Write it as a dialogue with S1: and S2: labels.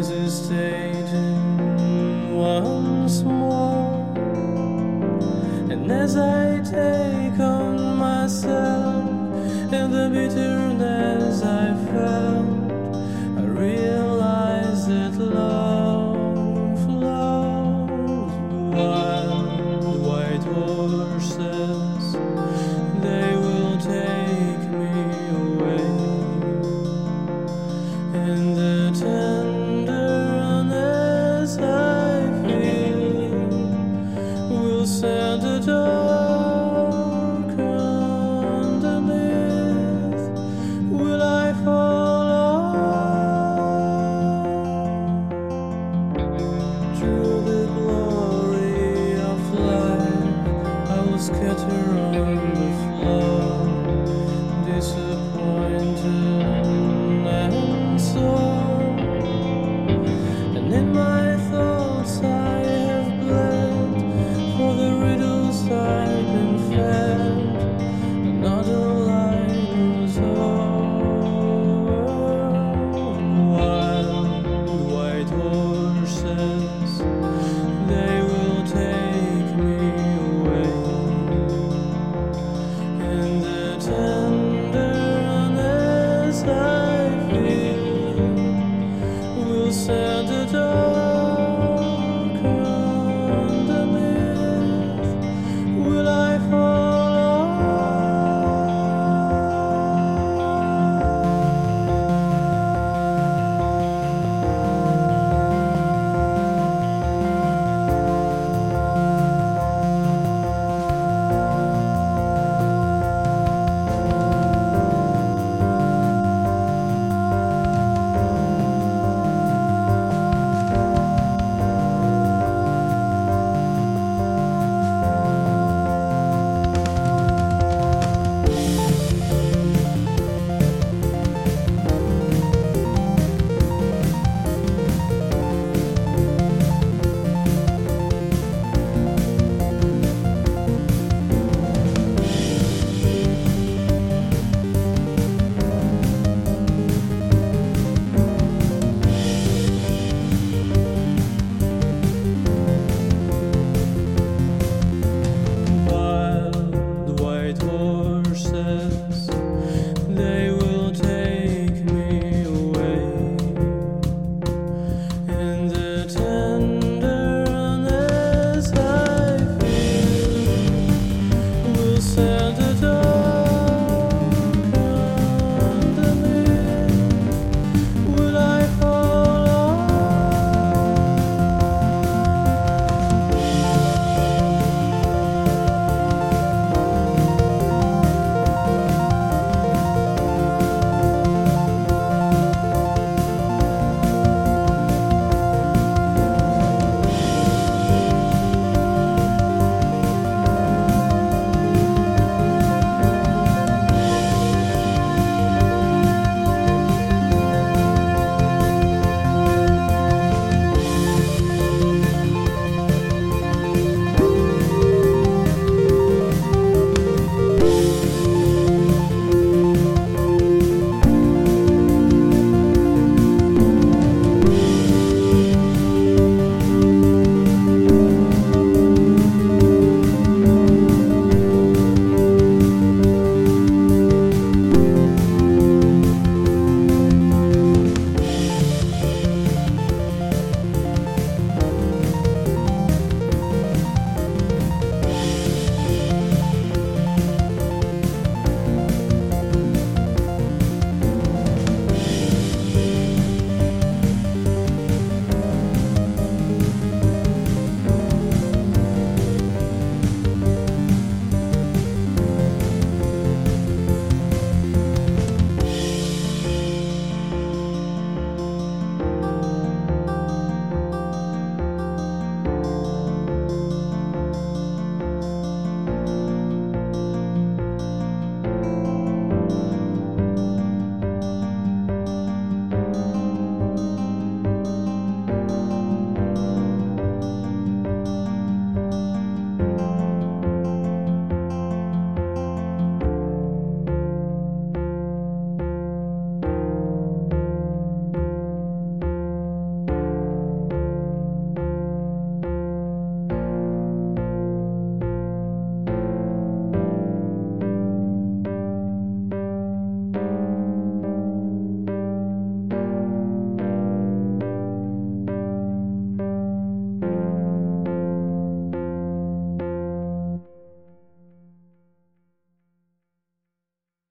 S1: hesitating once more. And as I take on myself and the bitterness I felt, I realize that love. sun.